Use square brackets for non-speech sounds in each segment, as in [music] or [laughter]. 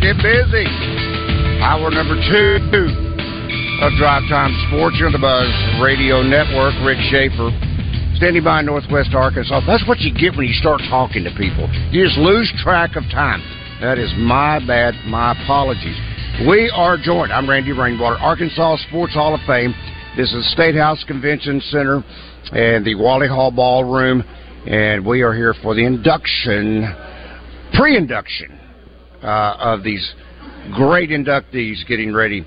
Get busy. Hour number two of Drive Time Sports on the Buzz Radio Network. Rick Schaefer, standing by Northwest Arkansas. That's what you get when you start talking to people. You just lose track of time. That is my bad. My apologies. We are joined. I'm Randy Rainwater, Arkansas Sports Hall of Fame. This is State House Convention Center and the Wally Hall Ballroom, and we are here for the induction pre-induction uh, of these great inductees getting ready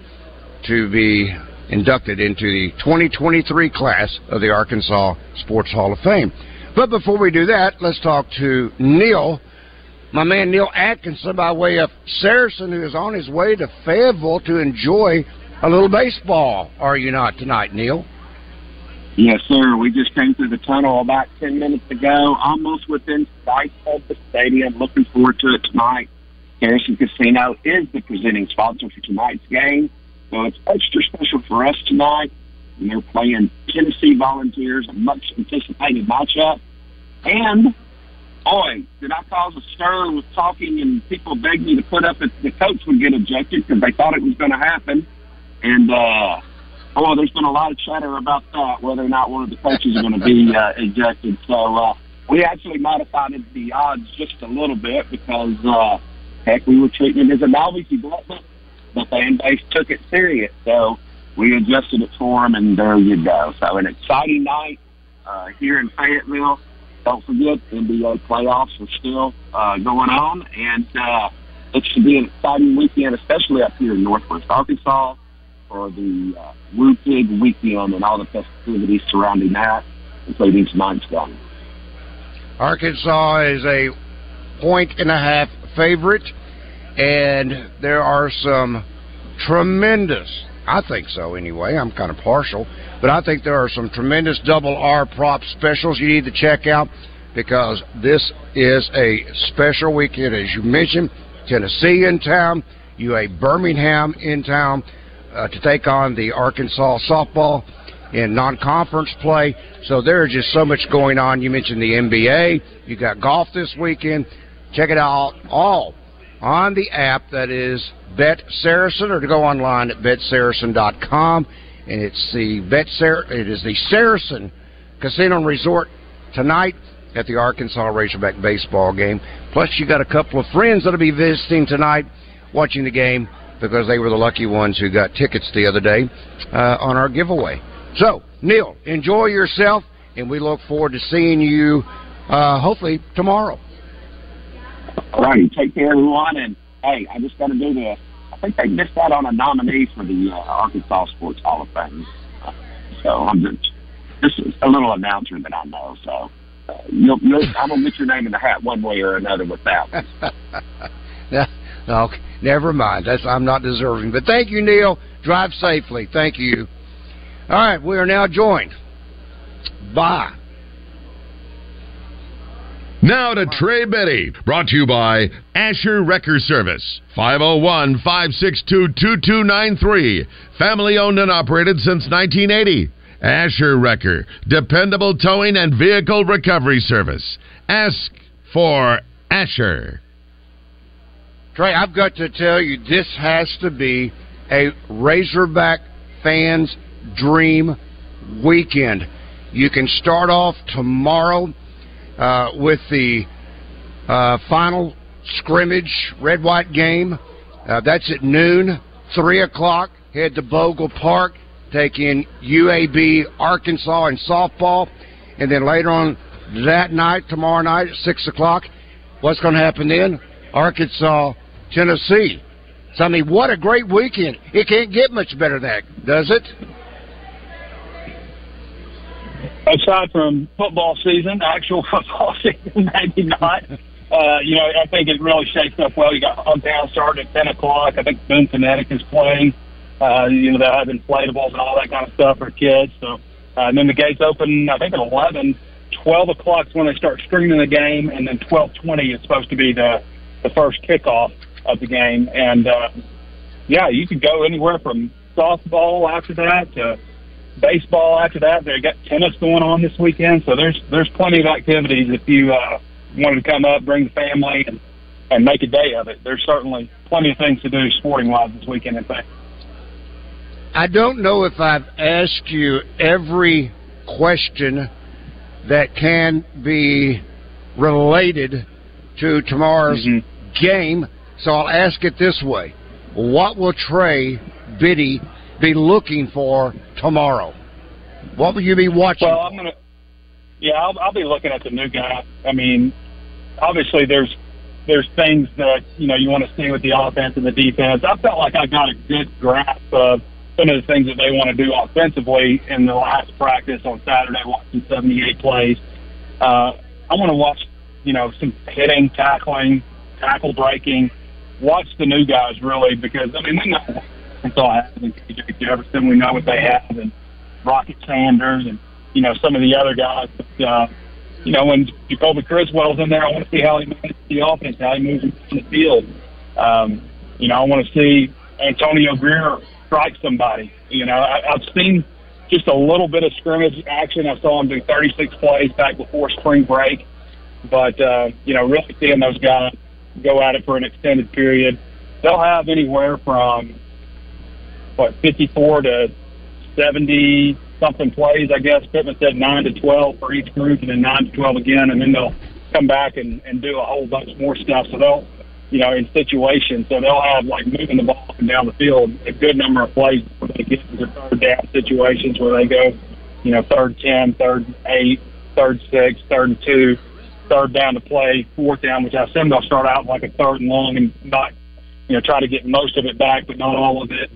to be inducted into the 2023 class of the Arkansas Sports Hall of Fame. But before we do that, let's talk to Neil, my man Neil Atkinson, by way of Saracen, who is on his way to Fayetteville to enjoy a little baseball. Are you not tonight, Neil? Yes, sir. We just came through the tunnel about 10 minutes ago, almost within sight of the stadium. Looking forward to it tonight. Saracen Casino is the presenting sponsor for tonight's game, so it's extra special for us tonight. And they're playing Tennessee Volunteers, a much anticipated matchup. And, boy, did I cause a stir with talking and people begged me to put up if the coach would get ejected because they thought it was going to happen. And, uh, Oh, there's been a lot of chatter about that, whether or not one of the coaches is going to be uh, ejected. So uh, we actually modified the odds just a little bit because, uh, heck, we were treating it as a novelty bet, but the fan base took it serious. So we adjusted it for them, and there you go. So an exciting night uh, here in Fayetteville. Don't forget, NBA playoffs are still uh, going on, and uh, it should be an exciting weekend, especially up here in Northwest Arkansas for the uh, Woo Pig weekend and all the festivities surrounding that, including tonight's game. Arkansas is a point and a half favorite, and there are some tremendous, I think so anyway, I'm kind of partial, but I think there are some tremendous double R prop specials you need to check out because this is a special weekend. As you mentioned, Tennessee in town, UA Birmingham in town uh, to take on the Arkansas softball in non-conference play. So there's just so much going on. You mentioned the NBA. You got golf this weekend. Check it out all on the app that is Bet Saracen, or to go online at betsaracen.com. And it's the Bet Sar- It is the Saracen Casino and Resort tonight at the Arkansas Razorback baseball game. Plus, you got a couple of friends that'll be visiting tonight, watching the game because they were the lucky ones who got tickets the other day uh, on our giveaway. So, Neil, enjoy yourself, and we look forward to seeing you uh, hopefully tomorrow. All righty, take care, everyone. And hey, I just got to do this. I think they missed out on a nominee for the uh, Arkansas Sports Hall of Fame. So I'm just is a little announcer that I know. So uh, you'll, you'll, I'm gonna get your name in the hat one way or another with that no, [laughs] no, never mind. That's I'm not deserving. But thank you, Neil. Drive safely. Thank you. All right, we are now joined by Now to Trey Biddy, brought to you by Asher Wrecker Service, 501 562 2293. Family owned and operated since 1980. Asher Wrecker, dependable towing and vehicle recovery service. Ask for Asher. Trey, I've got to tell you, this has to be a Razorback fans' dream weekend. You can start off tomorrow uh, with the uh, final scrimmage, red white game. Uh, that's at noon, 3 o'clock. Head to Bogle Park, take in UAB, Arkansas, and softball. And then later on that night, tomorrow night at 6 o'clock, what's going to happen then? Arkansas, Tennessee. So, I mean, what a great weekend. It can't get much better than that, does it? Aside from football season, actual [laughs] football season, maybe not. Uh, you know, I think it really shapes up well. You got hometown starting at 10 o'clock. I think Boone Kinetic is playing. Uh, you know, they have inflatables and all that kind of stuff for kids. So, uh, and then the gates open, I think, at 11. 12 o'clock is when they start streaming the game, and then 12:20 is supposed to be the the first kickoff of the game. And uh, yeah, you could go anywhere from softball after that to baseball after that. They got tennis going on this weekend, so there's there's plenty of activities if you uh, wanted to come up, bring the family, and and make a day of it. There's certainly plenty of things to do sporting wise this weekend. In fact. I don't know if I've asked you every question that can be related to tomorrow's mm-hmm. game. So I'll ask it this way. What will Trey Biddy be looking for tomorrow? What will you be watching? Well, I'm gonna. Yeah, I'll, I'll be looking at the new guy. I mean, obviously there's there's things that you know you want to see with the offense and the defense. I felt like I got a good grasp of some of the things that they want to do offensively in the last practice on Saturday, watching 78 plays. Uh, I want to watch, you know, some hitting, tackling, tackle breaking. Watch the new guys really because I mean know Arkansas has and KJ Jefferson. We know what they have and Rocket Sanders and you know some of the other guys. But, uh, you know when Jacoby Criswell's in there, I want to see how he manages the offense, how he moves in the field. Um, you know I want to see Antonio Grier strike somebody. You know, I, I've seen just a little bit of scrimmage action. I saw him do 36 plays back before spring break, but uh, you know, really seeing those guys go at it for an extended period, they'll have anywhere from what 54 to 70 something plays. I guess Pittman said nine to 12 for each group, and then nine to 12 again, and then they'll come back and, and do a whole bunch more stuff. So they'll you know, in situations. So they'll have like moving the ball up and down the field a good number of plays before they get into third down situations where they go, you know, third ten, third eight, third six, third and two, third down to play, fourth down, which I assume they'll start out like a third and long and not, you know, try to get most of it back, but not all of it.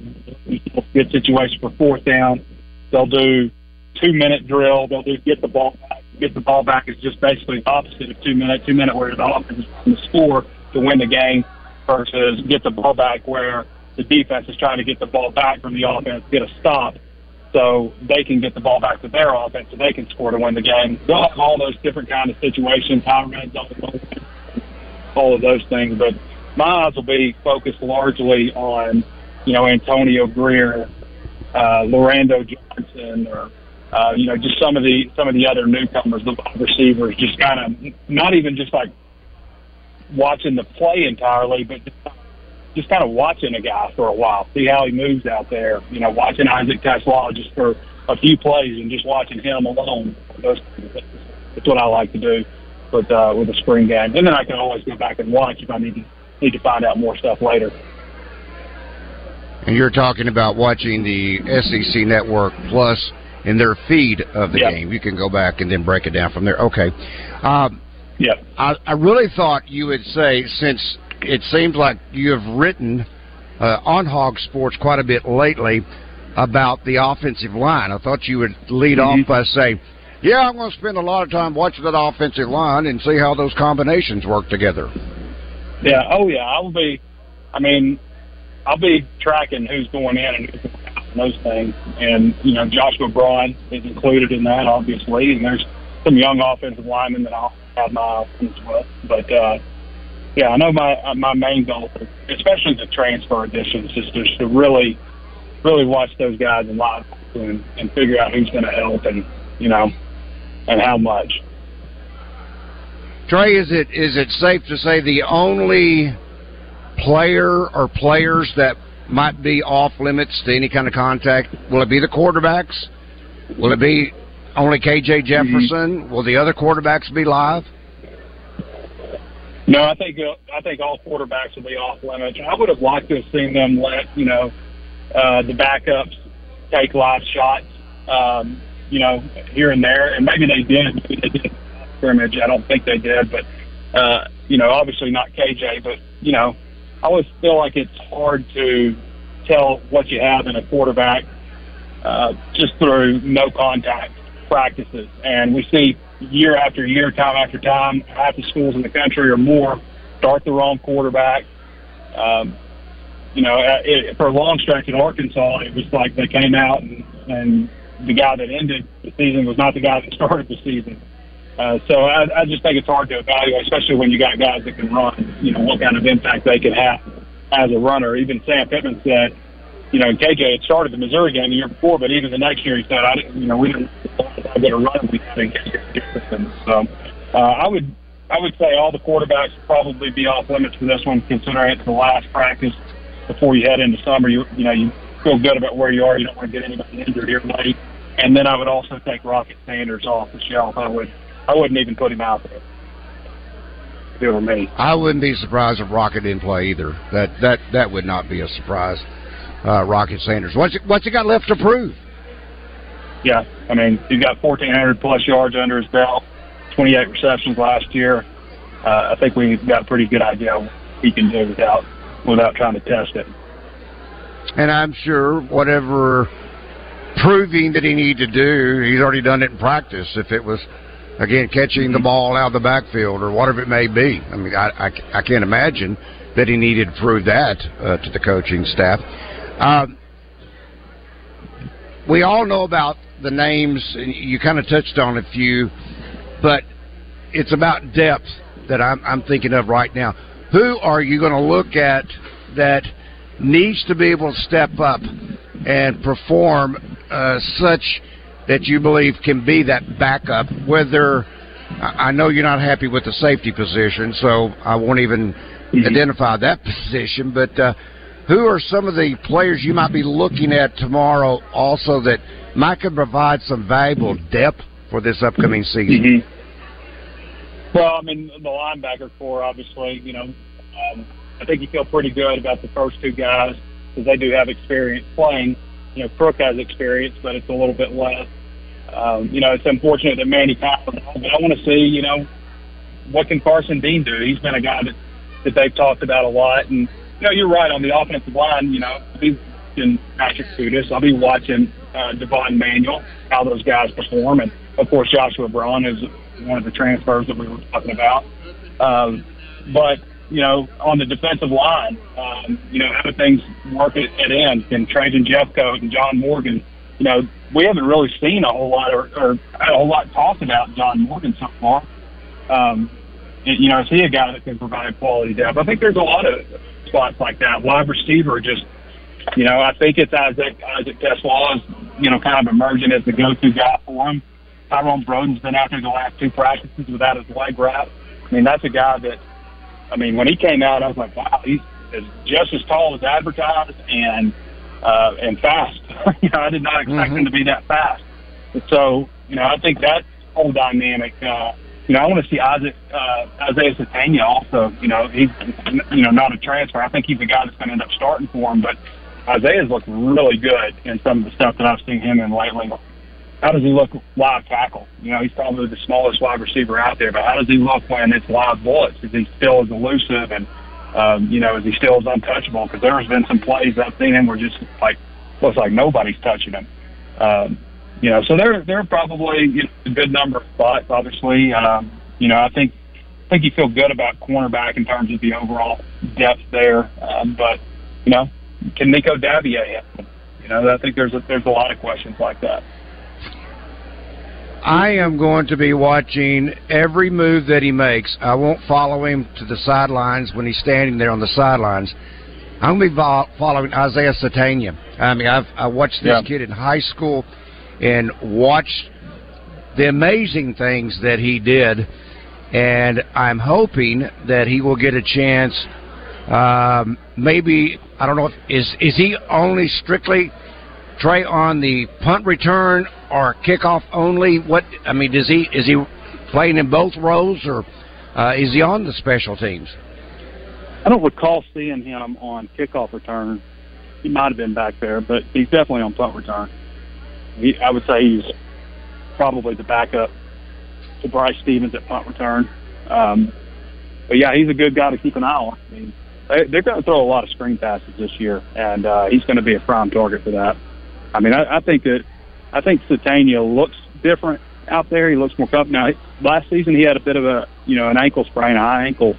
Good situation for fourth down. They'll do two minute drill. They'll do get the ball back. Get the ball back is just basically the opposite of two minute. Two minute where the offense is score to win the game versus get the ball back where the defense is trying to get the ball back from the offense, get a stop, so they can get the ball back to their offense so they can score to win the game. They'll have all those different kind of situations, high red all of those things. But my eyes will be focused largely on, you know, Antonio Grier, uh, Lorando Johnson, or uh, you know, just some of the some of the other newcomers, the receivers, just kind of not even just like watching the play entirely, but just, kind of watching a guy for a while, see how he moves out there. You know, watching Isaac TeSlaa just for a few plays and just watching him alone. Those, that's what I like to do with uh, with a spring game, and then I can always go back and watch if I need to need to find out more stuff later. And you're talking about watching the SEC Network Plus in their feed of the yep. game. You can go back and then break it down from there. Okay. Um, yeah. I, I really thought you would say, since it seems like you have written uh, on Hog Sports quite a bit lately about the offensive line, I thought you would lead mm-hmm. off by saying, yeah, I'm going to spend a lot of time watching that offensive line and see how those combinations work together. Yeah. Oh, yeah. I'll be. I mean, I'll be tracking who's going in and those things. And you know, Joshua Braun is included in that, obviously. And there's some young offensive linemen that I'll have my options with. But uh, yeah, I know my uh, my main goal, especially the transfer additions, is just to really, really watch those guys in live and, and figure out who's going to help and you know, and how much. Trey, is it is it safe to say the only player or players that might be off limits to any kind of contact? Will it be the quarterbacks? Will it be only KJ Jefferson? Mm-hmm. Will the other quarterbacks be live? No, I think uh, I think all quarterbacks will be off limits. I would have liked to have seen them let you know uh, the backups take live shots, um, you know, here and there, and maybe they did. Scrimmage. I don't think they did, but uh, you know, obviously not KJ. But you know, I always feel like it's hard to tell what you have in a quarterback uh, just through no contact practices, and we see year after year, time after time, half the schools in the country or more start the wrong quarterback. Um, you know, uh, it, for a long stretch in Arkansas, it was like they came out and, and the guy that ended the season was not the guy that started the season. Uh, so I, I just think it's hard to evaluate, especially when you got guys that can run. You know what kind of impact they can have as a runner. Even Sam Pittman said, you know, KJ had started the Missouri game the year before, but even the next year he said, I didn't, you know, we didn't have a run we had in KJ So uh, I would I would say all the quarterbacks probably be off limits for this one, considering it's the last practice before you head into summer. You you know you feel good about where you are. You don't want to get anybody injured here late. And then I would also take Rocket Sanders off the shelf. I would I wouldn't even put him out there. If it were me, I wouldn't be surprised if Rocket didn't play either. That that that would not be a surprise. Uh, Rocket Sanders. What's what's he got left to prove? Yeah, I mean he's got 1,400 plus yards under his belt, 28 receptions last year. Uh, I think we've got a pretty good idea what he can do without without trying to test it. And I'm sure whatever proving that he needed to do, he's already done it in practice. If it was, again, catching the ball out of the backfield or whatever it may be. I mean, I, I, I can't imagine that he needed to prove that uh, to the coaching staff. Um, we all know about the names, and you kind of touched on a few, but it's about depth that I'm, I'm thinking of right now who are you going to look at that needs to be able to step up and perform uh, such that you believe can be that backup? Whether I know you're not happy with the safety position, so I won't even mm-hmm. identify that [laughs] position, but. Uh, who are some of the players you might be looking at tomorrow also that might can provide some valuable depth for this upcoming season? Mm-hmm. Well, I mean, the linebacker core, obviously, you know, um, I think you feel pretty good about the first two guys because they do have experience playing. You know, Crook has experience, but it's a little bit less. Um, you know, it's unfortunate that Manny Powell, but I want to see, you know, what can Carson Dean do? He's been a guy that, that they've talked about a lot. And, you know, you're right on the offensive line, you know, be watching Patrick Kutas. I'll be watching uh, Devon Manuel, how those guys perform. And, of course, Joshua Braun is one of the transfers that we were talking about. Um, but you know, on the defensive line, um, you know, how do things work at, at end? Can Trajan Jeffcoat and John Morgan, you know, we haven't really seen a whole lot or, or a whole lot talked about John Morgan so far. Um, you know, is he a guy that can provide quality depth? I think there's a lot of spots like that. Wide receiver, just you know, I think it's Isaac Isaac TeSlaa is you know kind of emerging as the go-to guy for him. Tyrone Broden's been out there the last two practices without his leg wrap. I mean, that's a guy that, I mean, when he came out, I was like, wow, he's just as tall as advertised and uh, and fast. [laughs] you know, I did not expect mm-hmm. him to be that fast. So, you know, I think that whole dynamic. Uh, you know, I want to see Isaac uh, Isaiah Sategna also. You know, he's you know not a transfer. I think he's the guy that's going to end up starting for him. But Isaiah's looked really good in some of the stuff that I've seen him in lately how does he look live tackle? You know, he's probably the smallest wide receiver out there, but how does he look when it's live bullets? Is he still as elusive and, um, you know, is he still as untouchable? Because there's been some plays I've seen him where just like looks like nobody's touching him. Um, you know, so there are probably you know, a good number of spots. Obviously, um, you know, I think I think you feel good about cornerback in terms of the overall depth there. Um, but you know, can Nico Davier? You know, I think there's a, there's a lot of questions like that. I am going to be watching every move that he makes. I won't follow him to the sidelines when he's standing there on the sidelines. I'm going to be following Isaiah Sategna. I mean, I've I watched this yeah. kid in high school and watched the amazing things that he did, and I'm hoping that he will get a chance Um, maybe I don't know. If, is is he only strictly Trey on the punt return or kickoff only? What I mean, does he is he playing in both roles or uh, is he on the special teams? I don't recall seeing him on kickoff return. He might have been back there, but he's definitely on punt return. He, I would say he's probably the backup to Bryce Stevens at punt return. Um, but yeah, he's a good guy to keep an eye on. I mean, they, they're going to throw a lot of screen passes this year, and uh, he's going to be a prime target for that. I mean, I, I think that I think Sategna looks different out there. He looks more comfortable. Now, last season he had a bit of a you know an ankle sprain, a high ankle.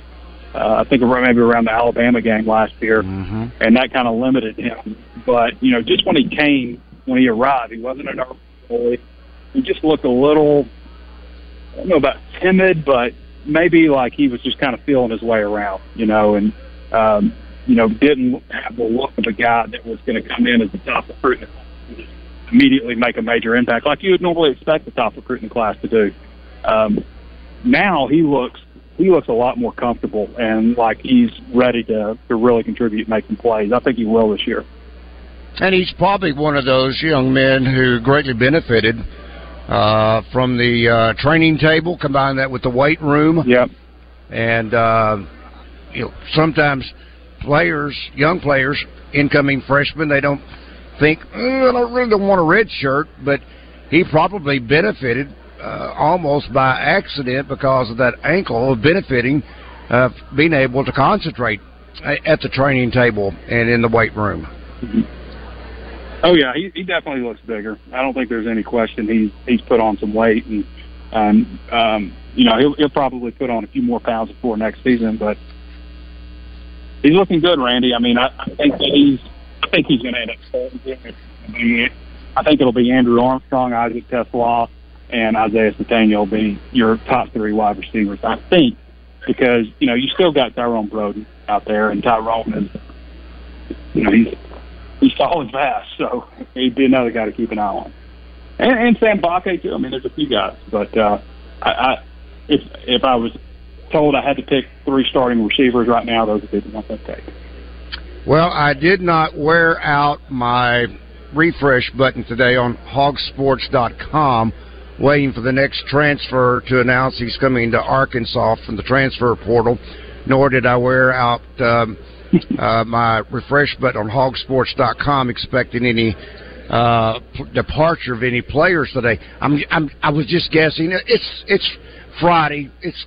Uh, I think maybe around the Alabama game last year, mm-hmm. and that kind of limited him. But you know, just when he came, when he arrived, he wasn't an early. He just looked a little, I don't know about timid, but maybe like he was just kind of feeling his way around, you know, and um, you know didn't have the look of a guy that was going to come in as the top recruit immediately make a major impact like you would normally expect the top recruit in the class to do. Um, now he looks he looks a lot more comfortable and like he's ready to to really contribute, and make some plays. I think he will this year. And he's probably one of those young men who greatly benefited uh, from the uh, training table. Combine that with the weight room. Yep. And uh, you know, sometimes players, young players, incoming freshmen, they don't think, oh, I don't really want a red shirt, but he probably benefited uh, almost by accident because of that ankle of benefiting of being able to concentrate at the training table and in the weight room. Oh yeah, he, he definitely looks bigger. I don't think there's any question he's he's put on some weight and um, um, you know he'll, he'll probably put on a few more pounds before next season, but he's looking good, Randy. I mean, I, I think that he's I think he's going to end up starting. I think it'll be Andrew Armstrong, Isaac TeSlaa, and Isaiah Sategna will be your top three wide receivers. I think because you know you still got Tyrone Broden out there, and Tyrone is you know he's he's and fast, so he'd be another guy to keep an eye on. And, and Sam Bakke too. I mean, there's a few guys, but uh, I, I if if I was told I had to pick three starting receivers right now, those would be the ones I'd take. Well, I did not wear out my refresh button today on hogsports.com waiting for the next transfer to announce he's coming to Arkansas from the transfer portal, nor did I wear out um, [laughs] uh, my refresh button on hogsports.com expecting any uh, departure of any players today. I'm, I'm, I was just guessing. It's it's Friday. It's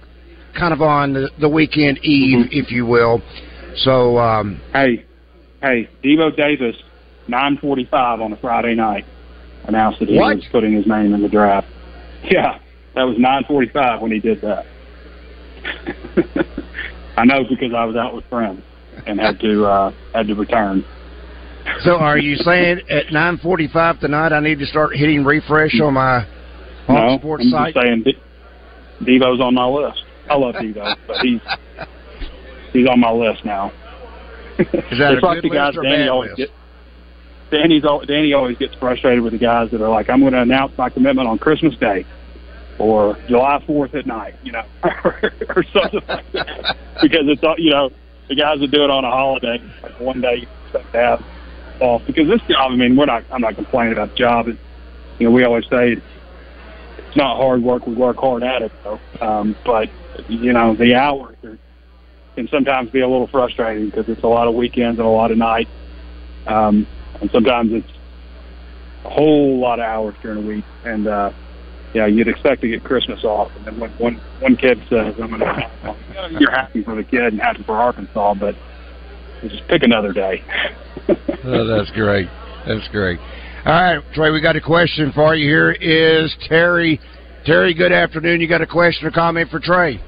kind of on the, the weekend eve, mm-hmm. if you will. So, um, hey, hey, Devo Davis, nine forty-five on a Friday night, announced that he what? was putting his name in the draft. [laughs] Yeah, that was nine forty-five when he did that. [laughs] I know because I was out with friends and had to uh, had to return. So, are you saying at nine forty-five tonight I need to start hitting refresh on my no, sports I'm site? Just saying, Devo's on my list. I love Devo, but he's he's on my list now. Is that it's like the guys Danny always gets. Danny's Danny always gets frustrated with the guys that are like, I'm going to announce my commitment on Christmas Day or July 4th at night, you know, [laughs] or something like that. [laughs] Because it's all, you know, the guys that do it on a holiday, like one day you expect to have off. Because this job, I mean, we're not, I'm not complaining about the job. It, you know, we always say it's not hard work. We work hard at it, though. Um, but, you know, the hours are, can sometimes be a little frustrating because it's a lot of weekends and a lot of nights. Um, and sometimes it's a whole lot of hours during the week. And, uh, yeah, you'd expect to get Christmas off. And then when one, one kid says, I'm know, you're happy for the kid and happy for Arkansas, but just pick another day. [laughs] oh, that's great. That's great. All right, Trey, we got a question for you. Here is Terry. Terry, good afternoon. You got a question or comment for Trey?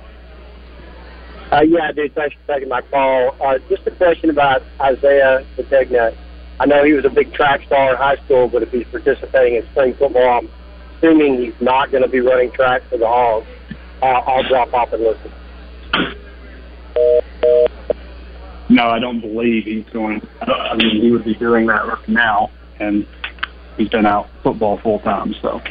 Uh, yeah, I do. Thanks for taking my call. Uh, just a question about Isaiah Sategna. I know he was a big track star in high school, but if he's participating in spring football, I'm assuming he's not going to be running track for the Hogs. Uh, I'll drop off and listen. No, I don't believe he's going. I, don't, I mean, he would be doing that right now, and he's been out football full time. So,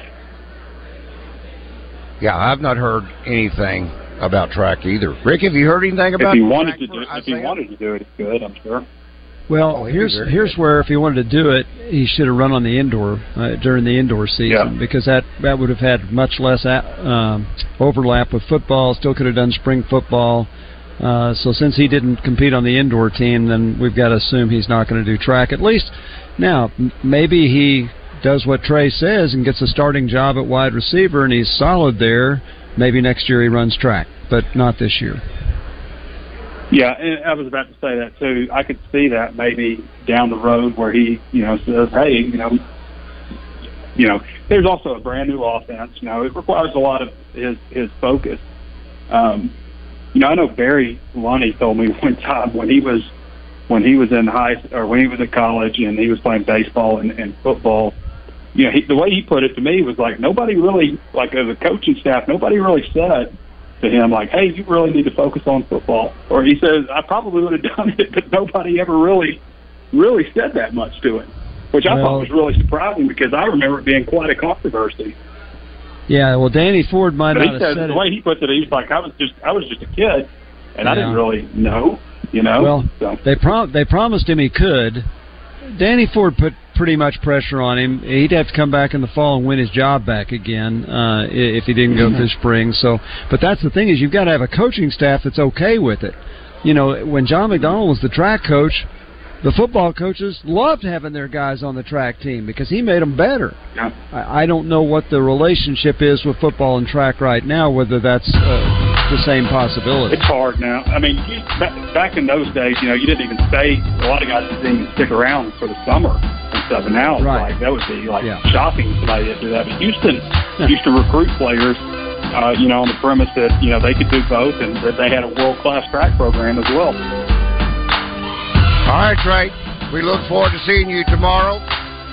yeah, I've not heard anything about track either. Rick, have you heard anything about? If he wanted to do, it, if he wanted to do it, he could. I'm sure. Well, oh, here's here's where if he wanted to do it, he should have run on the indoor uh, during the indoor season yeah. because that that would have had much less a, um, overlap with football. Still could have done spring football. Uh, so since he didn't compete on the indoor team, then we've got to assume he's not going to do track. At least now, m- maybe he does what Trey says and gets a starting job at wide receiver, and he's solid there. Maybe next year he runs track, but not this year. Yeah, and I was about to say that too. I could see that maybe down the road where he, you know, says, "Hey, you know, you know, there's also a brand new offense. You know, it requires a lot of his his focus. Um, you know, I know Barry Lunney told me [laughs] one time when he was when he was in high or when he was at college and he was playing baseball and, and football. You know, he, the way he put it to me was like nobody really, like as a coaching staff, nobody really said to him like, "Hey, you really need to focus on football." Or he says, "I probably would have [laughs] done it, but nobody ever really, really said that much to him," which I thought was really surprising because I remember it being quite a controversy. Yeah, well, Danny Ford might but not he said, said the it. way he puts it, he's like, "I was just, I was just a kid, and yeah. I didn't really know." You know. Well, so. they prom- they promised him he could. Danny Ford put pretty much pressure on him. He'd have to come back in the fall and win his job back again uh, if he didn't go mm-hmm. this spring. So, but that's the thing is you've got to have a coaching staff that's okay with it. You know, when John McDonnell was the track coach, the football coaches loved having their guys on the track team because he made them better. Yeah. I, I don't know what the relationship is with football and track right now, whether that's uh, the same possibility. It's hard now. I mean, you, back, back in those days, you know, you didn't even stay. A lot of guys didn't even stick around for the summer and stuff. And now, right. like that would be like yeah. shocking somebody to do that. But Houston used to recruit players. Uh, you know, on the premise that you know they could do both, and that they had a world class track program as well. All right, Trey. We look forward to seeing you tomorrow.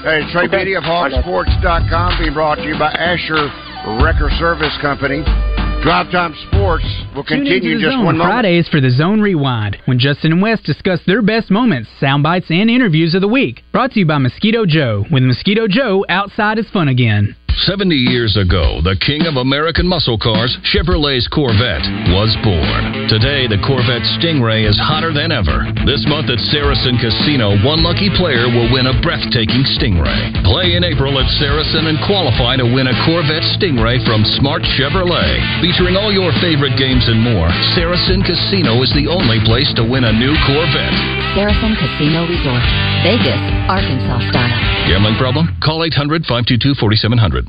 Hey, Trey okay. Biddy of Hawgsports.com being brought to you by Asher Wrecker Service Company. Drive Time Sports will continue just zone one moment. Fridays for the Zone Rewind, when Justin and Wes discuss their best moments, sound bites, and interviews of the week. Brought to you by Mosquito Joe. With Mosquito Joe, outside is fun again. 70 years ago, the king of American muscle cars, Chevrolet's Corvette, was born. Today, the Corvette Stingray is hotter than ever. This month at Saracen Casino, one lucky player will win a breathtaking Stingray. Play in April at Saracen and qualify to win a Corvette Stingray from Smart Chevrolet. Featuring all your favorite games and more, Saracen Casino is the only place to win a new Corvette. Saracen Casino Resort, Vegas, Arkansas style. Gambling problem? Call 800 522 4700.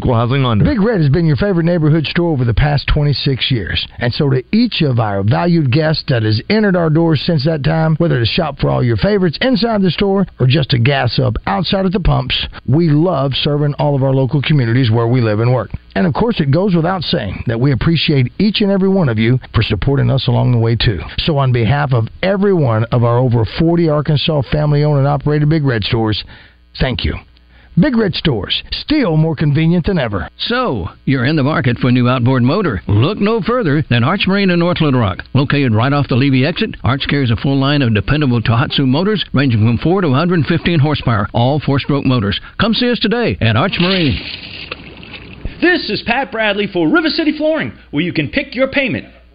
equal housing lender. Big Red has been your favorite neighborhood store over the past 26 years. And so to each of our valued guests that has entered our doors since that time, whether to shop for all your favorites inside the store or just to gas up outside at the pumps, we love serving all of our local communities where we live and work. And of course, it goes without saying that we appreciate each and every one of you for supporting us along the way, too. So, on behalf of every one of our over 40 Arkansas family owned and operated Big Red stores, thank you. Big Red Stores, still more convenient than ever. So, you're in the market for a new outboard motor. Look no further than Arch Marine in North Little Rock. Located right off the Levy exit, Arch carries a full line of dependable Tohatsu motors ranging from 4 to 115 horsepower, all four stroke motors. Come see us today at Arch Marine. This is Pat Bradley for River City Flooring, where you can pick your payment.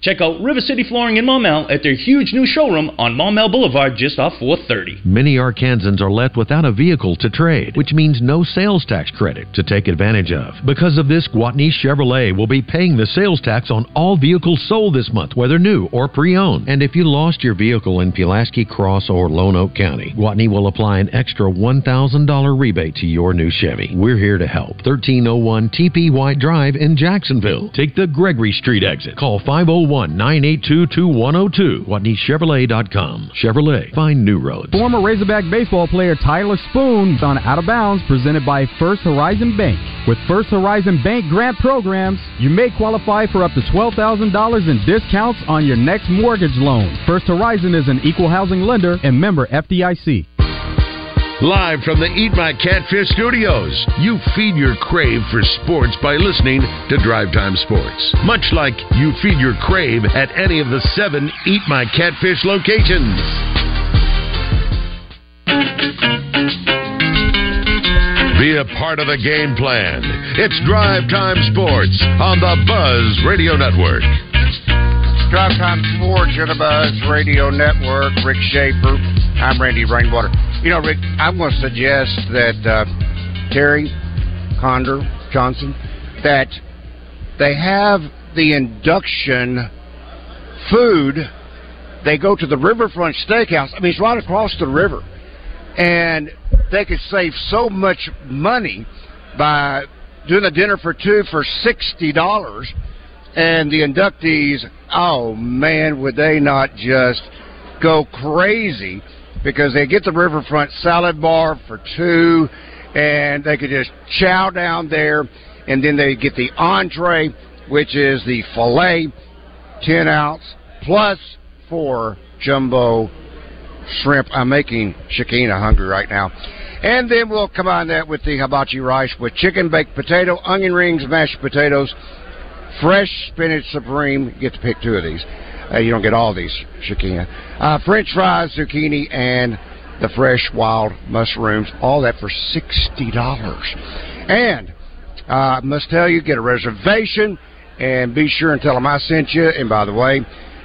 Check out River City Flooring in Maumelle at their huge new showroom on Maumelle Boulevard just off 430. Many Arkansans are left without a vehicle to trade, which means no sales tax credit to take advantage of. Because of this, Gwatney Chevrolet will be paying the sales tax on all vehicles sold this month, whether new or pre-owned. And if you lost your vehicle in Pulaski Cross or Lonoke County, Gwatney will apply an extra $1,000 rebate to your new Chevy. We're here to help. 1301 TP White Drive in Jacksonville. Take the Gregory Street exit. Call 501 982 2102. GwatneyChevrolet.com. Chevrolet. Find new roads. Former Razorback baseball player Tyler Spoon on Out of Bounds presented by First Horizon Bank. With First Horizon Bank grant programs, you may qualify for up to $12,000 in discounts on your next mortgage loan. First Horizon is an equal housing lender and member FDIC. Live from the Eat My Catfish studios, you feed your crave for sports by listening to Drive Time Sports. Much like you feed your crave at any of the seven Eat My Catfish locations. Be a part of the game plan. It's Drive Time Sports on the Buzz Radio Network. Drive Time Sports on the Buzz Radio Network. Rick Schaefer. I'm Randy Rainwater. You know, Rick, I'm going to suggest that uh, Terry Condor Johnson that they have the induction food. They go to the Riverfront Steakhouse. I mean, it's right across the river, and they could save so much money by doing a dinner for two for sixty dollars. And the inductees, oh man, would they not just go crazy? because they get the riverfront salad bar for two, and they could just chow down there, and then they get the entree, which is the fillet, ten ounce plus four jumbo shrimp. I'm making Shekinna hungry right now. And then we'll combine that with the hibachi rice with chicken, baked potato, onion rings, mashed potatoes, fresh spinach supreme. You get to pick two of these. Uh, you don't get all these, Shekinna. Uh, French fries, zucchini, and the fresh wild mushrooms. All that for sixty dollars. And uh, I must tell you, get a reservation and be sure and tell them I sent you. And by the way,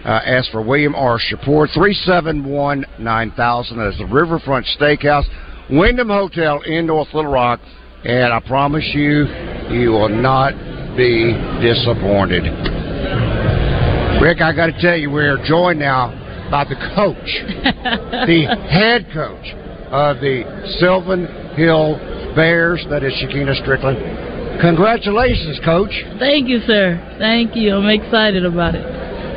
uh, ask for William R. Shapur, 371 9000. That is the Riverfront Steakhouse, Wyndham Hotel in North Little Rock. And I promise you, you will not be disappointed. Rick, I got to tell you, we're joined now by the coach, [laughs] the head coach of the Sylvan Hill Bears. That is Shekinna Stricklen. Congratulations, coach. Thank you, sir. Thank you. I'm excited about it.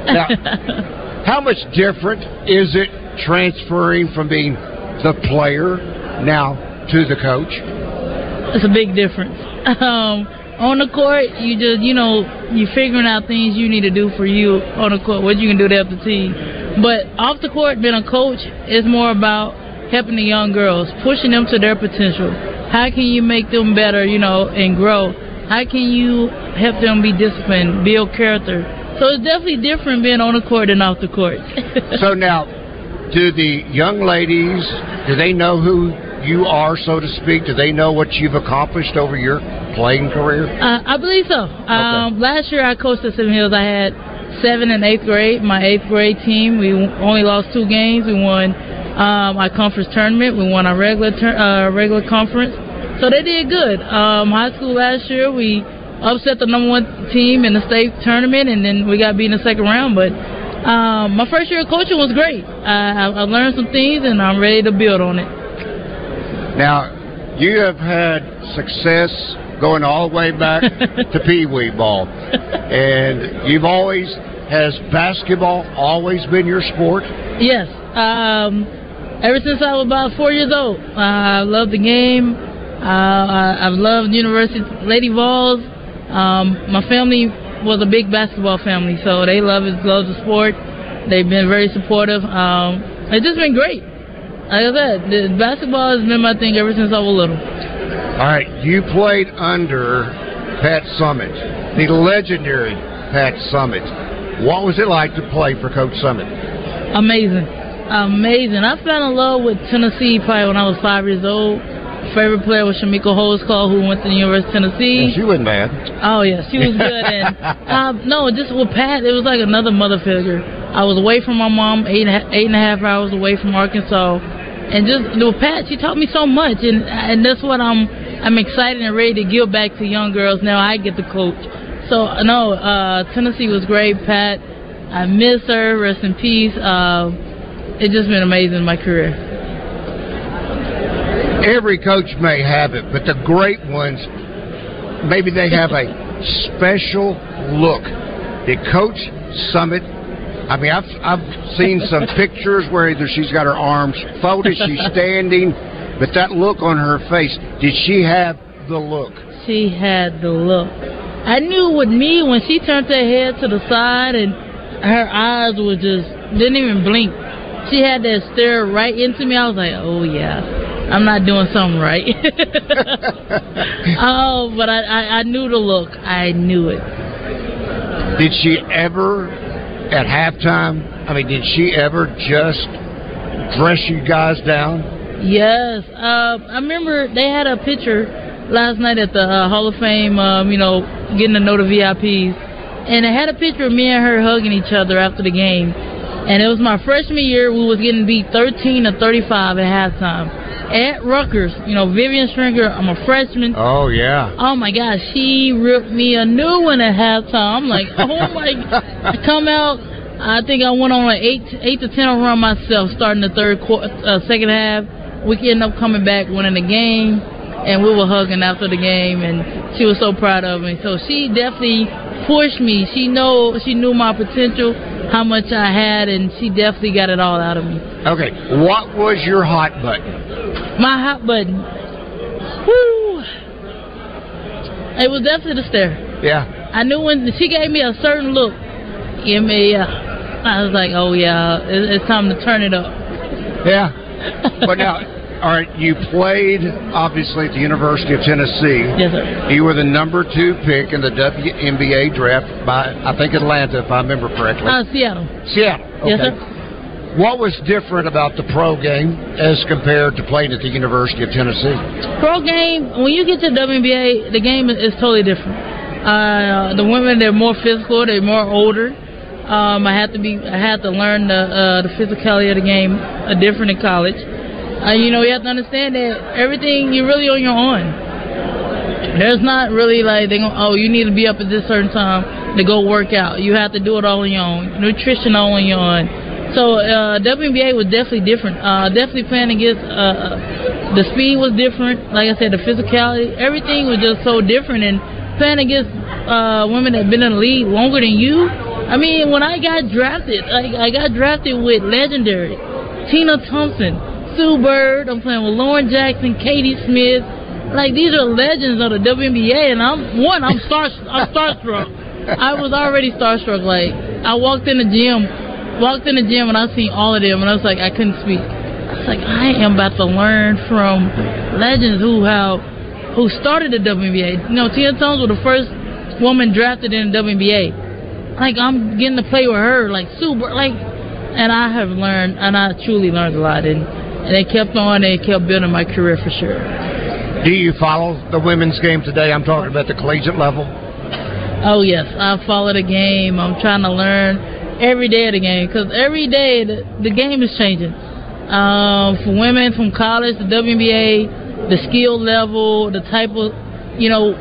now, [laughs] how much different is it transferring from being the player now to the coach? It's a big difference. [laughs] Um, on the court, you just you know you figuring out things you need to do for you on the court, what you can do to help the team. But off the court, being a coach is more about helping the young girls, pushing them to their potential. How can you make them better, you know, and grow? How can you help them be disciplined, build character? So it's definitely different being on the court and off the court. [laughs] so now, do the young ladies do they know who you are, so to speak? Do they know what you've accomplished over your playing career? Uh, I believe so. Okay. Um, last year I coached at Seven Hills. I had seven and eighth grade. My eighth grade team, we only lost two games. We won um, our conference tournament. We won our regular ter- uh, regular conference. So they did good. Um, high school last year, we upset the number one team in the state tournament, and then we got beat in the second round. But um, my first year of coaching was great. I, I learned some things, and I'm ready to build on it. Now, you have had success going all the way back [laughs] to Pee Wee ball, and you've always has basketball always been your sport? Yes. Um, ever since I was about four years old, uh, I love the game. Uh, I, have loved University Lady Vols. Um, my family was a big basketball family, so they love it, love the sport. They've been very supportive. Um, it's just been great like I said, the basketball has been my thing ever since I was little. All right, you played under Pat Summitt, the legendary Pat Summitt. What was it like to play for Coach Summitt? Amazing, amazing. I fell in love with Tennessee probably when I was five years old. favorite player was Chamique Holdsclaw, who went to the University of Tennessee. She wasn't bad. Oh yeah, she was good. and [laughs] um, no, just with Pat, it was like another mother figure. I was away from my mom, eight and a half, eight and a half hours away from Arkansas, and just with Pat, she taught me so much, and and that's what I'm I'm excited and ready to give back to young girls. Now I get to coach. So no, uh, Tennessee was great, Pat. I miss her. Rest in peace. Uh, it's just been amazing my career. Every coach may have it, but the great ones, maybe they have a special look. The coach Summitt. I mean, I've I've seen some [laughs] pictures where either she's got her arms folded, she's [laughs] standing, but that look on her face. Did she have the look? She had the look. I knew with me when she turned her head to the side and her eyes were just didn't even blink. She had that stare right into me. I was like, oh yeah, I'm not doing something right. [laughs] oh, but I, I I knew the look. I knew it. Did she ever, at halftime? I mean, did she ever just dress you guys down? Yes, uh, I remember they had a picture last night at the uh, Hall of Fame. Um, you know, getting to know the VIPs, and they had a picture of me and her hugging each other after the game. And it was my freshman year. We was getting beat 13 to 35 at halftime at Rutgers. You know, Vivian Stringer. I'm a freshman. Oh yeah. Oh my gosh, she ripped me a new one at halftime. I'm like, oh my! [laughs] I come out. I think I went on an eight eight to ten run myself, starting the third quarter, uh, second half. We ended up coming back, winning the game, and we were hugging after the game, and she was so proud of me. So she definitely pushed me. She know she knew my potential, how much I had, and she definitely got it all out of me. Okay, what was your hot button? My hot button. Woo! It was definitely the stare. Yeah. I knew when she gave me a certain look. Give me, uh, I was like, oh yeah, it, it's time to turn it up. Yeah. [laughs] but now, all right, you played obviously at the University of Tennessee. Yes, sir. You were the number two pick in the WNBA draft by I think Atlanta, if I remember correctly. Uh, Seattle. Seattle. Okay. Yes, sir. What was different about the pro game as compared to playing at the University of Tennessee? Pro game, when you get to WNBA, the game is, totally different. Uh, the women, they're more physical, they're more older. Um, I had to be, I had to learn the uh, the physicality of the game uh, different in college. Uh, you know, you have to understand that everything you're really on your own. There's not really like they go, oh, you need to be up at this certain time to go work out. You have to do it all on your own. Nutrition all on your own. So uh, WNBA was definitely different. Uh, definitely playing against uh, the speed was different. Like I said, the physicality, everything was just so different. And playing against uh, women that have been in the league longer than you. I mean, when I got drafted, I, I got drafted with legendary Tina Thompson, Sue Bird. I'm playing with Lauren Jackson, Katie Smith. Like these are legends of the WNBA, and I'm one. I'm star. I'm starstruck. [laughs] I was already starstruck. Like I walked in the gym, walked in the gym, and I seen all of them, and I was like, I couldn't speak. I was like, I am about to learn from legends who have who started the WNBA. You know, Tina Thompson was the first woman drafted in the WNBA. Like I'm getting to play with her, like super, like, and I have learned, and I truly learned a lot, and and they kept on, they kept building my career for sure. Do you follow the women's game today? I'm talking about the collegiate level. Oh yes, I follow the game. I'm trying to learn every day of the game because every day the, the game is changing. Um, for women from college, the WNBA, the skill level, the type of, you know,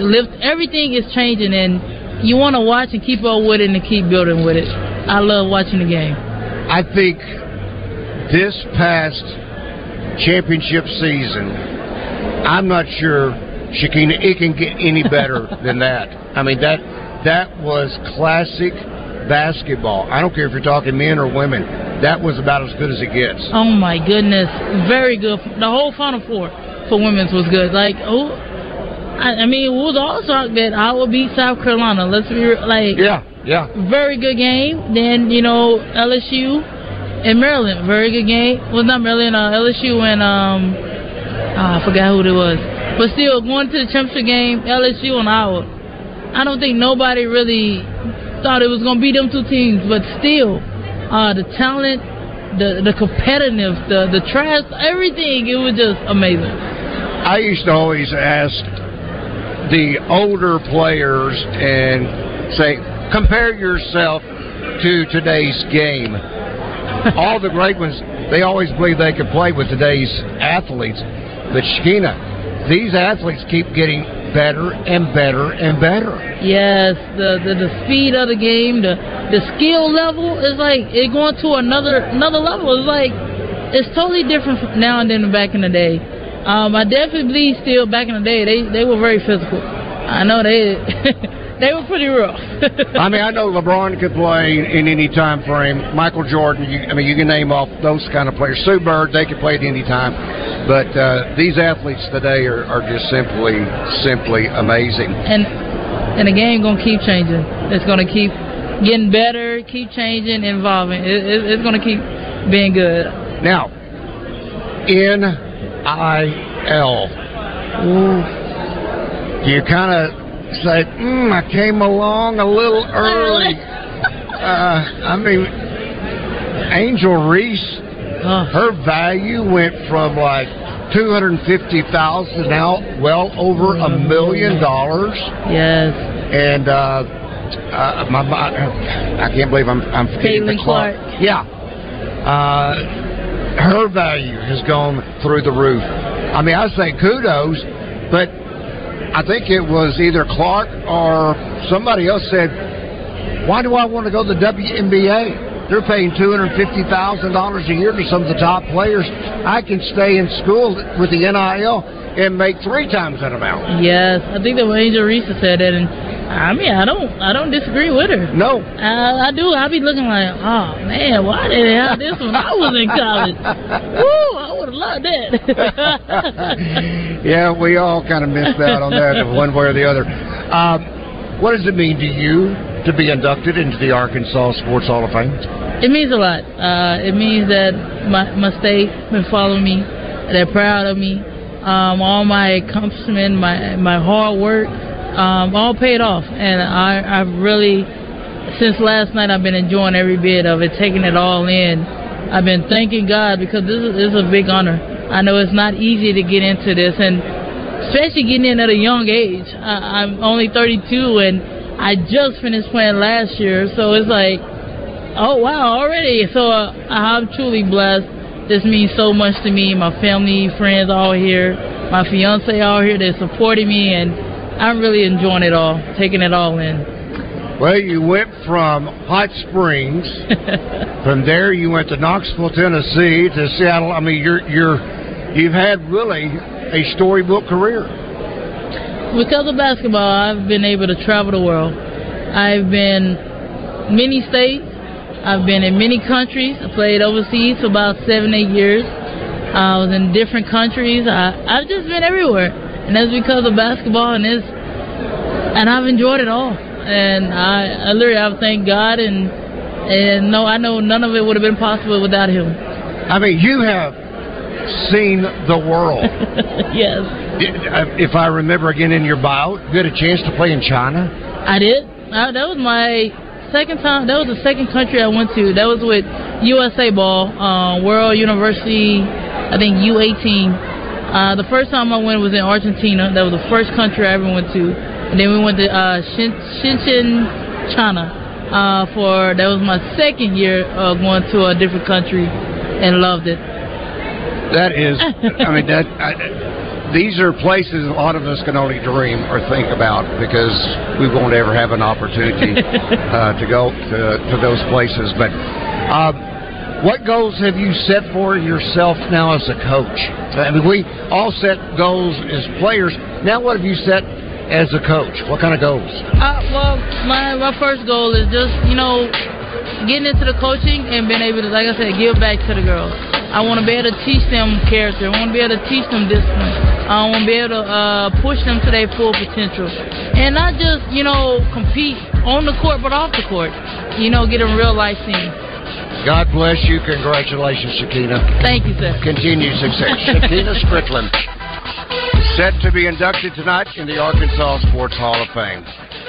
lift, everything is changing, and you want to watch and keep up with it and keep building with it. I love watching the game. I think this past championship season, I'm not sure Shekinna it can get any better [laughs] than that. I mean that that was classic basketball. I don't care if you're talking men or women. That was about as good as it gets. Oh my goodness, very good. The whole Final Four for women's was good. Like, oh, I, I mean, it was also that Iowa beat South Carolina. Let's be real, like, yeah, yeah, very good game. Then you know LSU and Maryland, very good game. Well, not Maryland, uh, LSU and um, oh, I forgot who it was. But still, going to the championship game, LSU and Iowa. I don't think nobody really thought it was going to be them two teams, but still, uh, the talent the the competitiveness, the the trash, everything. It was just amazing. I used to always ask the older players and say, compare yourself to today's game. All the great ones, they always believe they could play with today's athletes. But Shekinna, these athletes keep getting better and better and better. Yes, the, the the speed of the game, the the skill level is like it going to another another level. It's like it's totally different now and then back in the day. Um, I definitely believe still back in the day they they were very physical. I know they [laughs] they were pretty rough. [laughs] I mean, I know LeBron could play in any time frame. Michael Jordan, you, I mean, you can name off those kind of players. Sue Bird, they could play at any time. But uh, these athletes today are, are just simply, simply amazing. and and the game gonna keep changing. It's gonna keep getting better, keep changing, evolving. It, it, it's gonna keep being good. Now, NIL. You kind of say, mm, I came along a little early. [laughs] uh, I mean, Angel Reese, her value went from like two hundred and fifty thousand now well over a million dollars. Yes. And uh, uh, my, my, I can't believe I'm I'm forgetting the clock. Clark. Yeah. Uh, her value has gone through the roof. I mean, I say kudos, but I think it was either Clark or somebody else said, "Why do I want to go to the WNBA? They're paying two hundred fifty thousand dollars a year to some of the top players. I can stay in school with the NIL and make three times that amount." Yes, I think that Angel Reese said it, and I mean I don't I don't disagree with her. No, I, I do. I be looking like, oh man, why did they have this when I was in college? [laughs] Woo, I would have loved that. [laughs] yeah, we all kind of missed out on that one way or the other. Um, what does it mean to you to be inducted into the Arkansas Sports Hall of Fame? It means a lot. Uh, it means that my my state been following me. They're proud of me. Um, all my accomplishment, my my hard work, um, all paid off. And I I really since last night I've been enjoying every bit of it, taking it all in. I've been thanking God because this is, this is a big honor. I know it's not easy to get into this, and especially getting in at a young age. I, I'm only 32, and I just finished playing last year, so it's like Oh wow, already. So uh, I'm truly blessed. This means so much to me. My family, friends, all here. My fiance, all here. They're supporting me, and I'm really enjoying it all, taking it all in. Well, you went from Hot Springs. [laughs] from there, you went to Knoxville, Tennessee, to Seattle. I mean, you're you're you've had really a storybook career. Because of basketball, I've been able to travel the world. I've been many states. I've been in many countries. I played overseas for about seven, eight years. I was in different countries. I, I've just been everywhere, and that's because of basketball. And it's and I've enjoyed it all. And I, I literally, I thank God, and and no, I know none of it would have been possible without Him. I mean, you have seen the world. [laughs] yes, If I remember again in your bio, you had a chance to play in China. I did. Uh, that was my second time. That was the second country I went to. That was with USA Ball, uh, World University, I think U18. Uh, the first time I went was in Argentina. That was the first country I ever went to. And then we went to uh, Shin, Shenzhen, China. Uh, for that was my second year uh, going to a different country, and loved it. That is, I mean, that I, these are places a lot of us can only dream or think about because we won't ever have an opportunity [laughs] uh, to go to, to those places. But uh, what goals have you set for yourself now as a coach? I mean, we all set goals as players. Now, what have you set as a coach? What kind of goals? Uh, well, my my first goal is just you know getting into the coaching and being able to, like I said, give back to the girls. I want to be able to teach them character. I want to be able to teach them discipline. I want to be able to uh, push them to their full potential, and not just you know compete on the court but off the court. You know, get them real life scenes. God bless you. Congratulations, Shekinna. Thank you, sir. Continued success. [laughs] Shekinna Stricklen, set to be inducted tonight in the Arkansas Sports Hall of Fame.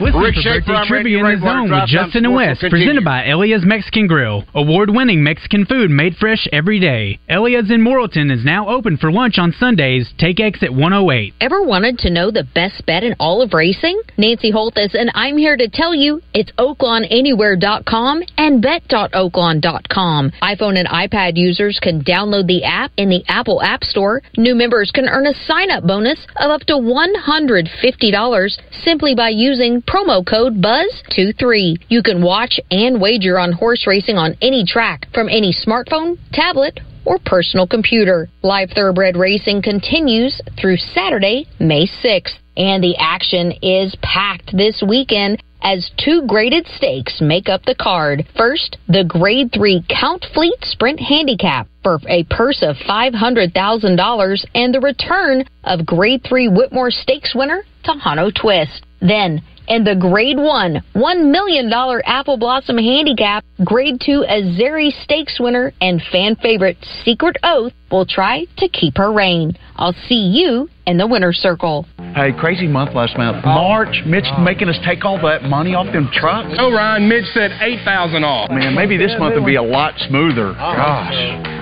Listen Rick for Schaefer, birthday trivia in Randy the zone with Justin and Sports West, presented by Elia's Mexican Grill. Award-winning Mexican food made fresh every day. Elia's in Morrilton is now open for lunch on Sundays. Take exit 108. Ever wanted to know the best bet in all of racing? Nancy Holthus, and I'm here to tell you it's OaklawnAnywhere.com and Bet.Oaklawn.com. iPhone and iPad users can download the app in the Apple App Store. New members can earn a sign up bonus of up to $150 simply by using promo code BUZZ23. You can watch and wager on horse racing on any track from any smartphone, tablet, or personal computer. Live Thoroughbred Racing continues through Saturday, May 6th, and the action is packed this weekend as two graded stakes make up the card. First, the Grade 3 Count Fleet Sprint Handicap for a purse of $500,000 and the return of Grade 3 Whitmore Stakes winner Tahano Twist. Then, in the Grade 1 $1 million Apple Blossom Handicap, Grade 2 Azeri Stakes winner and fan favorite Secret Oath will try to keep her reign. I'll see you in the winner's circle. Hey, crazy month last month. March, Mitch oh. making us take all that money off them trucks. Oh, Ryan, Mitch said 8000 off. Man, maybe this month will be a lot smoother. Oh. Gosh.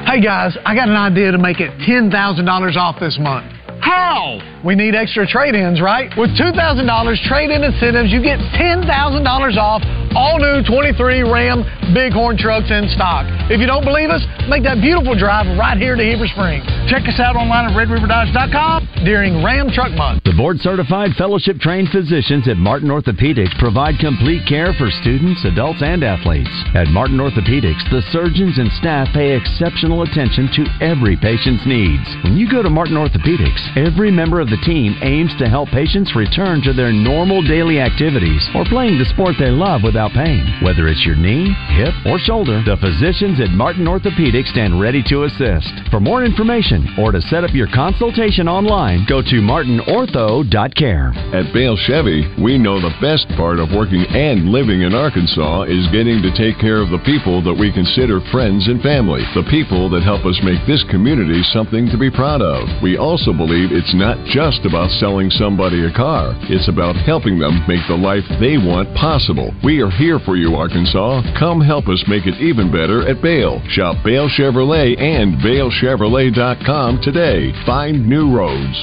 Hey guys, I got an idea to make it $10,000 off this month. How? We need extra trade ins, right? With $2,000 trade in incentives, you get $10,000 off all new 23 Ram Bighorn trucks in stock. If you don't believe us, make that beautiful drive right here to Heber Springs. Check us out online at redriverdodge.com during Ram Truck Month. The board certified fellowship trained physicians at Martin Orthopedics provide complete care for students, adults, and athletes. At Martin Orthopedics, the surgeons and staff pay exceptional attention to every patient's needs. When you go to Martin Orthopedics, every member of the team aims to help patients return to their normal daily activities or playing the sport they love without pain. Whether it's your knee, hip, or shoulder, the physicians at Martin Orthopedics stand ready to assist. For more information or to set up your consultation online, go to martinortho.care. At Bale Chevy, we know the best part of working and living in Arkansas is getting to take care of the people that we consider friends and family, the people that help us make this community something to be proud of. We also believe it's not just about selling somebody a car, it's about helping them make the life they want possible. We are here for you, Arkansas. Come help us make it even better at Bale. Shop Bale Chevrolet and BaleChevrolet.com today. Find new roads.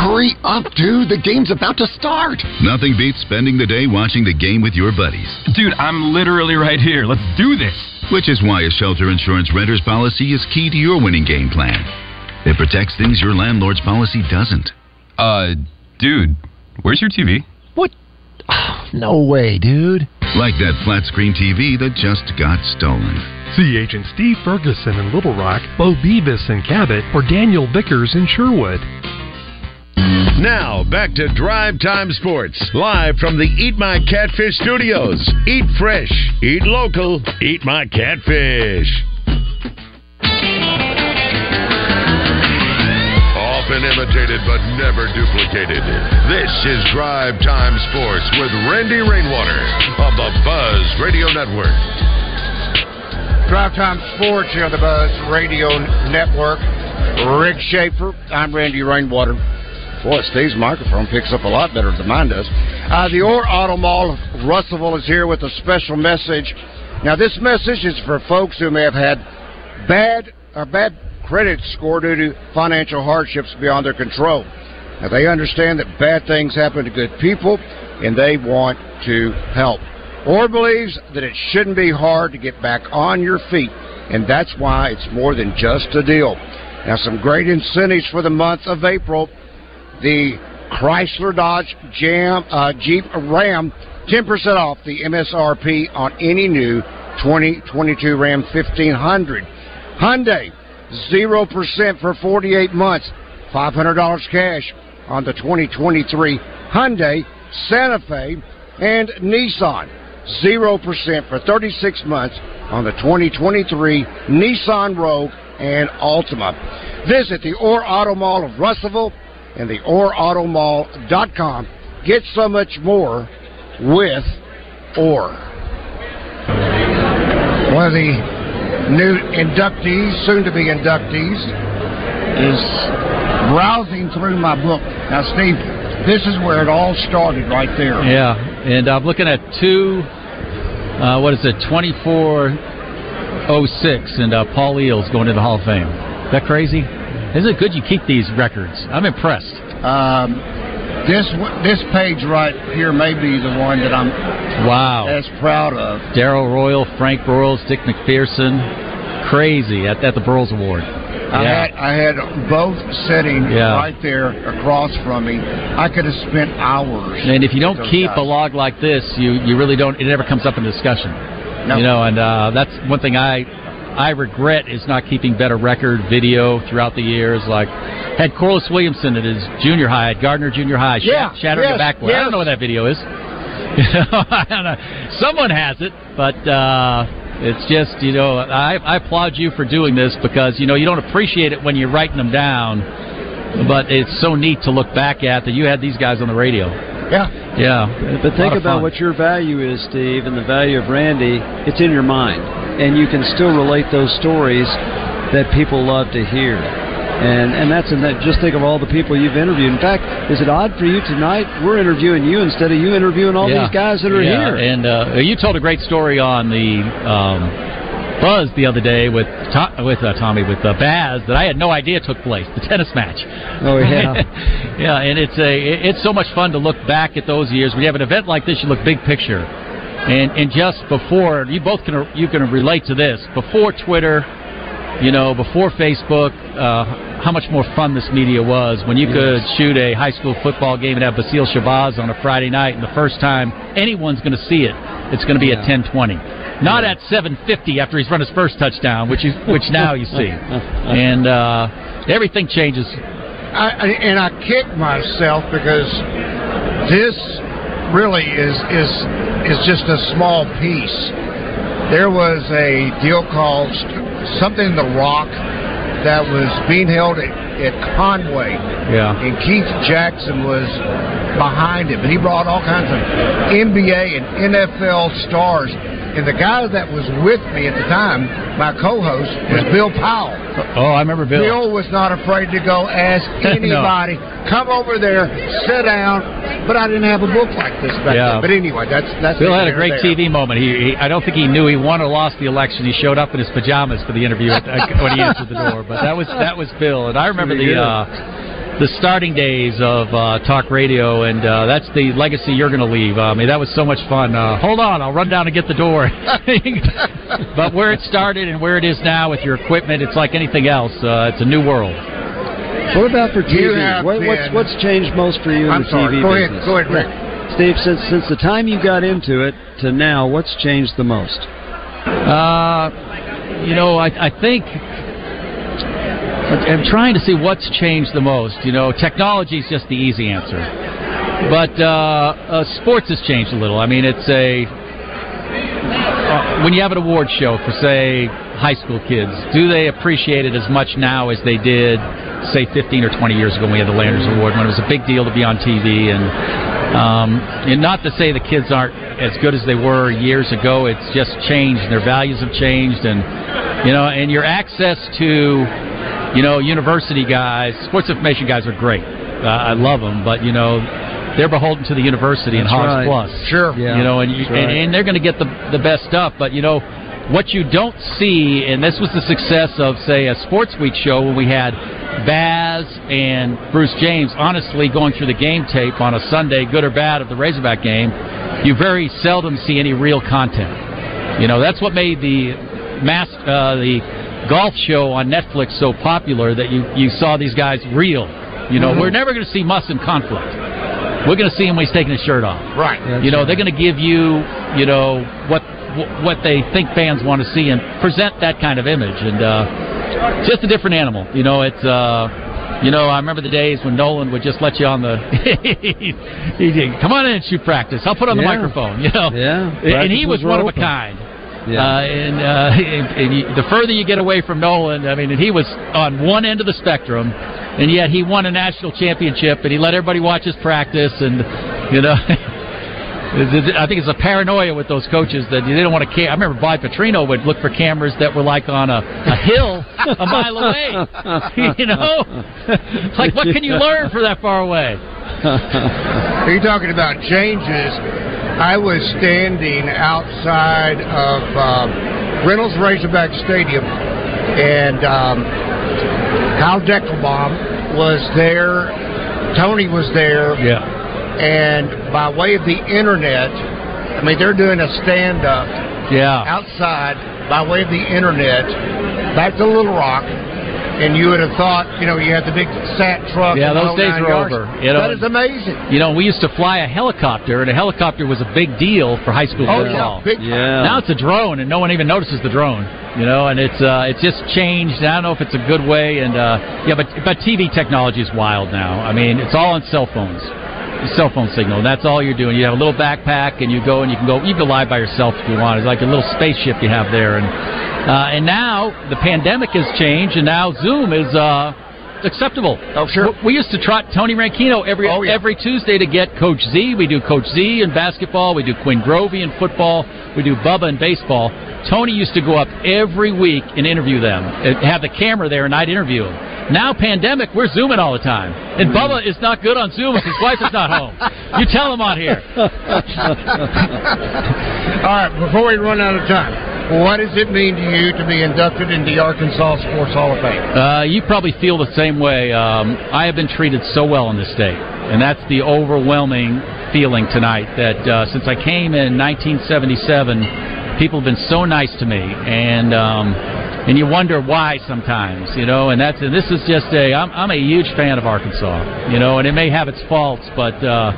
Hurry up, dude. The game's about to start. Nothing beats spending the day watching the game with your buddies. Dude, I'm literally right here. Let's do this. Which is why a shelter insurance renter's policy is key to your winning game plan. It protects things your landlord's policy doesn't. Uh, dude, where's your TV? What? No way, dude. Like that flat screen TV that just got stolen. See Agent Steve Ferguson in Little Rock, Bo Beavis in Cabot, or Daniel Vickers in Sherwood. Now, back to Drive Time Sports, live from the Eat My Catfish studios. Eat fresh, eat local, eat my catfish. Often imitated but never duplicated. This is Drive Time Sports with Randy Rainwater on the Buzz Radio Network. Drive Time Sports here on the Buzz Radio Network. Rick Schaefer. I'm Randy Rainwater. Boy, Steve's microphone picks up a lot better than mine does. Uh, the Orr Auto Mall of Russellville is here with a special message. Now, this message is for folks who may have had bad or bad credit score due to financial hardships beyond their control. Now, they understand that bad things happen to good people, and they want to help. Orr believes that it shouldn't be hard to get back on your feet, and that's why it's more than just a deal. Now, some great incentives for the month of April the Chrysler Dodge Jam uh, Jeep Ram 10% off the MSRP on any new 2022 Ram 1500. Hyundai 0% for 48 months, $500 cash on the 2023 Hyundai Santa Fe and Nissan 0% for 36 months on the 2023 Nissan Rogue and Altima. Visit the Orr Auto Mall of Russellville and the OrrAutomall.com. Get so much more with Orr. One of the new inductees, soon to be inductees, is browsing through my book. Now, Steve, this is where it all started, right there. Yeah, and I'm looking at two. Uh, what is it? Twenty four oh six, and uh, Paul Eells going to the Hall of Fame. Is that crazy? Isn't it good you keep these records? I'm impressed. Um, this this page right here may be the one that I'm Wow. as proud of. Darrell Royal, Frank Broyles, Dick MacPherson. Crazy at, at the Broyles Award. I yeah. had I had both sitting Yeah. right there across from me. I could have spent hours. And if you don't keep guys. a log like this, you, you really don't. It never comes up in discussion. No. You know, and uh, that's one thing I I regret is not keeping better record video throughout the years. Like had Corliss Williamson at his junior high at Gardner Junior High, sh- Yeah, shattering yes, a backboard. I don't know what that video is. [laughs] I don't know. Someone has it, but uh, it's just you know I, I applaud you for doing this because you know you don't appreciate it when you're writing them down, but it's so neat to look back at that you had these guys on the radio. Yeah. Yeah. But think about fun. what your value is, Steve, and the value of Randy. It's in your mind, and you can still relate those stories that people love to hear. And and that's and that. Just think of all the people you've interviewed. In fact, is it odd for you tonight? We're interviewing you instead of you interviewing all Yeah. these guys that are Yeah, here. And uh, you told a great story on the um, Buzz the other day with to- with uh, Tommy with uh, Baz that I had no idea took place. The tennis match. Oh, yeah. [laughs] yeah, and it's a it's so much fun to look back at those years. When you have an event like this, you look big picture. And and just before you both can you can relate to this. Before Twitter, you know, before Facebook, uh, how much more fun this media was when you could shoot a high school football game and have Basil Shabazz on a Friday night, and the first time anyone's going to see it, it's going to be at 10:20, not at 7:50 after he's run his first touchdown, which is which now you see, [laughs] and uh, everything changes. I, I- and I kick myself because this really is is is just a small piece. There was a deal called something the Rock that was being held at, at Conway, Yeah. and Keith Jackson was behind it. But he brought all kinds of NBA and NFL stars. And the guy that was with me at the time, my co-host, was Bill Powell. Oh, I remember Bill. Bill was not afraid to go ask [laughs] No. anybody, come over there, sit down. But I didn't have a book like this back Yeah. then. But anyway, that's that's Bill had a great here nor TV moment. He, he, I don't think he knew he won or lost the election. He showed up in his pajamas for the interview at, [laughs] when he answered the door. But that was that was Bill, and I remember the uh, the starting days of uh, talk radio, and uh, that's the legacy you're going to leave. I mean, that was so much fun. Uh, hold on, I'll run down and get the door. [laughs] but where it started and where it is now with your equipment, it's like anything else. Uh, it's a new world. What about for TV? have What, what's what's changed most for you in I'm the sorry. TV Go ahead. business? Go ahead, Rick. Steve, since since the time you got into it to now, what's changed the most? Uh, you know, I, I think I'm trying to see what's changed the most. You know, technology is just the easy answer, but uh, uh, sports has changed a little. I mean, it's a uh, when you have an award show for say high school kids, do they appreciate it as much now as they did say 15 or 20 years ago when we had the Landers Award when it was a big deal to be on TV and um, and not to say the kids aren't as good as they were years ago. It's just changed. Their values have changed, and you know, and your access to you know university guys, sports information guys are great. Uh, I love them, but you know. They're beholden to the university and That's Hogs right. Plus. Sure. Yeah, you know, and, you, right. and and they're going to get the the best stuff. But you know, what you don't see, and this was the success of say a Sports Week show when we had Baz and Bruce James. Honestly, going through the game tape on a Sunday, good or bad, of the Razorback game, you very seldom see any real content. You know, that's what made the mass uh, the golf show on Netflix so popular that you you saw these guys real. You know, Mhm. we're never going to see Muss in conflict. We're going to see him when he's taking his shirt off. Right. you know, they're going to give you, you know, what what they think fans want to see and present that kind of image, and uh, just a different animal. You know, it's. Uh, you know, I remember the days when Nolan would just let you on the. [laughs] he, he, come on in and shoot practice. I'll put on the Yeah. microphone. You know, Yeah. and he was Practices were one of a kind. Yeah. Uh, and uh, [laughs] and, you, the further you get away from Nolan, I mean, and he was on one end of the spectrum, and yet he won a national championship, and he let everybody watch his practice, and you know. [laughs] I think it's a paranoia with those coaches that they don't want to. Ca- I remember Bob Petrino would look for cameras that were like on a, a hill a mile away. [laughs] you know, like what can you learn for that far away? Are you talking about changes? I was standing outside of uh, Reynolds Razorback Stadium, and um, Hal Deckelbaum was there. Tony was there. Yeah. And by way of the internet, I mean they're doing a stand up Yeah. outside by way of the internet back to Little Rock. And you would have thought, you know, you had the big sat truck. Yeah, those days are yards. over, you know. that is amazing. You know, we used to fly a helicopter, and a helicopter was a big deal for high school Oh, football. yeah, big time. Now it's a drone, and no one even notices the drone. You know, and it's uh, it's just changed. I don't know if it's a good way, and uh, yeah, but but TV technology is wild now. I mean, it's all on cell phones, cell phone signal. That's all you're doing. You have a little backpack, and you go and you can go. You can lie by yourself if you want. It's like a little spaceship you have there, and uh, and now the pandemic has changed, and now Zoom is. Uh, acceptable. Oh, sure. We used to trot Tony Rankino every oh, every Tuesday to get Coach Z. We do Coach Z in basketball. We do Quinn Grovey in football. We do Bubba in baseball. Tony used to go up every week and interview them, have the camera there, and I'd interview them. Now, pandemic, we're zooming all the time, and mm-hmm. Bubba is not good on Zoom if his wife is not home. You tell him on here. [laughs] All right, before we run out of time, what does it mean to you to be inducted into the Arkansas Sports Hall of Fame? Uh, you probably feel the same way. Um, I have been treated so well in this state, and that's the overwhelming feeling tonight. That uh, since I came in 1977, people have been so nice to me, and um, and you wonder why sometimes, you know. And that's and this is just a. I'm, I'm a huge fan of Arkansas, you know, and it may have its faults, but uh,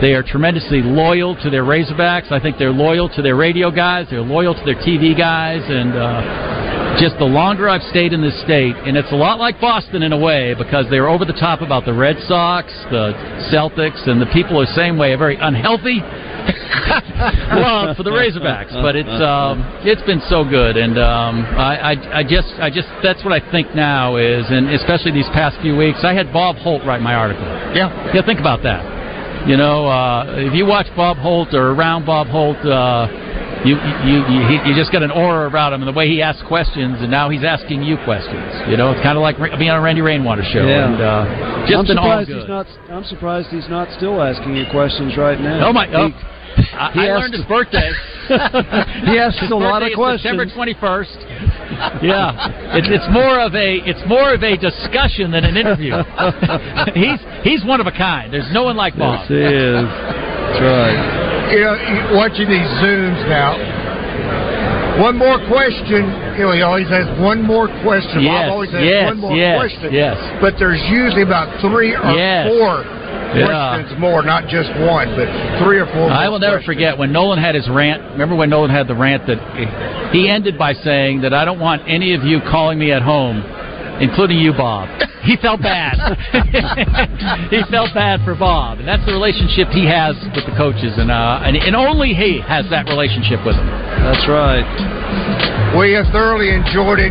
they are tremendously loyal to their Razorbacks. I think they're loyal to their radio guys. They're loyal to their TV guys, and. Uh, just the longer I've stayed in this state, and it's a lot like Boston in a way because they're over the top about the Red Sox, the Celtics, and the people are the same way, a very unhealthy [laughs] love for the Razorbacks. But it's um, it's been so good, and um, I, I I just I just that's what I think now is, and especially these past few weeks, I had Bob Holt write my article. Yeah, yeah. Think about that. You know, uh, if you watch Bob Holt or around Bob Holt. Uh, you you you, he, you just got an aura about him and the way he asks questions, and now he's asking you questions. You know, it's kind of like being on a Randy Rainwater show. Yeah. And uh, just I'm an all surprised good. he's not. I'm surprised he's not still asking you questions right now. Oh my! Oh, He- I, he I asked- learned his birthday. [laughs] He asks His a lot of questions. September twenty first. Yeah, it's it's more of a it's more of a discussion than an interview. [laughs] he's he's one of a kind. There's no one like Bob. Yes, he is. That's right. You know, watching these zooms now. One more question. You know, he always has one more question. Yes, Bob always has yes, one more yes, question. yes. But there's usually about three or Yes. four Yeah. questions more, not just one, but three or four. I will never questions. forget when Nolan had his rant. Remember when Nolan had the rant that he ended by saying that I don't want any of you calling me at home, including you, Bob. He felt bad. [laughs] he felt bad for Bob, and that's the relationship he has with the coaches, and uh, and, and only he has that relationship with them. That's right. We have thoroughly enjoyed it.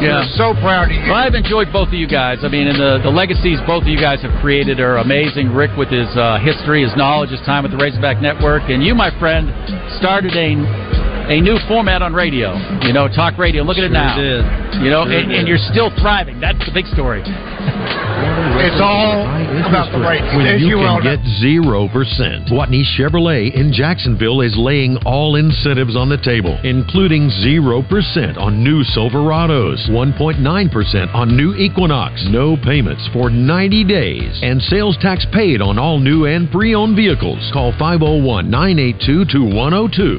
Yeah. We're so proud of you. Well, I've enjoyed both of you guys. I mean, and the, the legacies both of you guys have created are amazing. Rick with his uh, history, his knowledge, his time with the Razorback Network, and you, my friend, started a a new format on radio. You know, talk radio. Look at it now. did. You know, Sure and, did. and you're still thriving. That's the big story. [laughs] It's all about the rating. When you you can get zero percent. Gwatney Chevrolet in Jacksonville is laying all incentives on the table, including zero percent on new Silverados, one point nine percent on new Equinox, no payments for ninety days, and sales tax paid on all new and pre-owned vehicles. Call 501 982 2102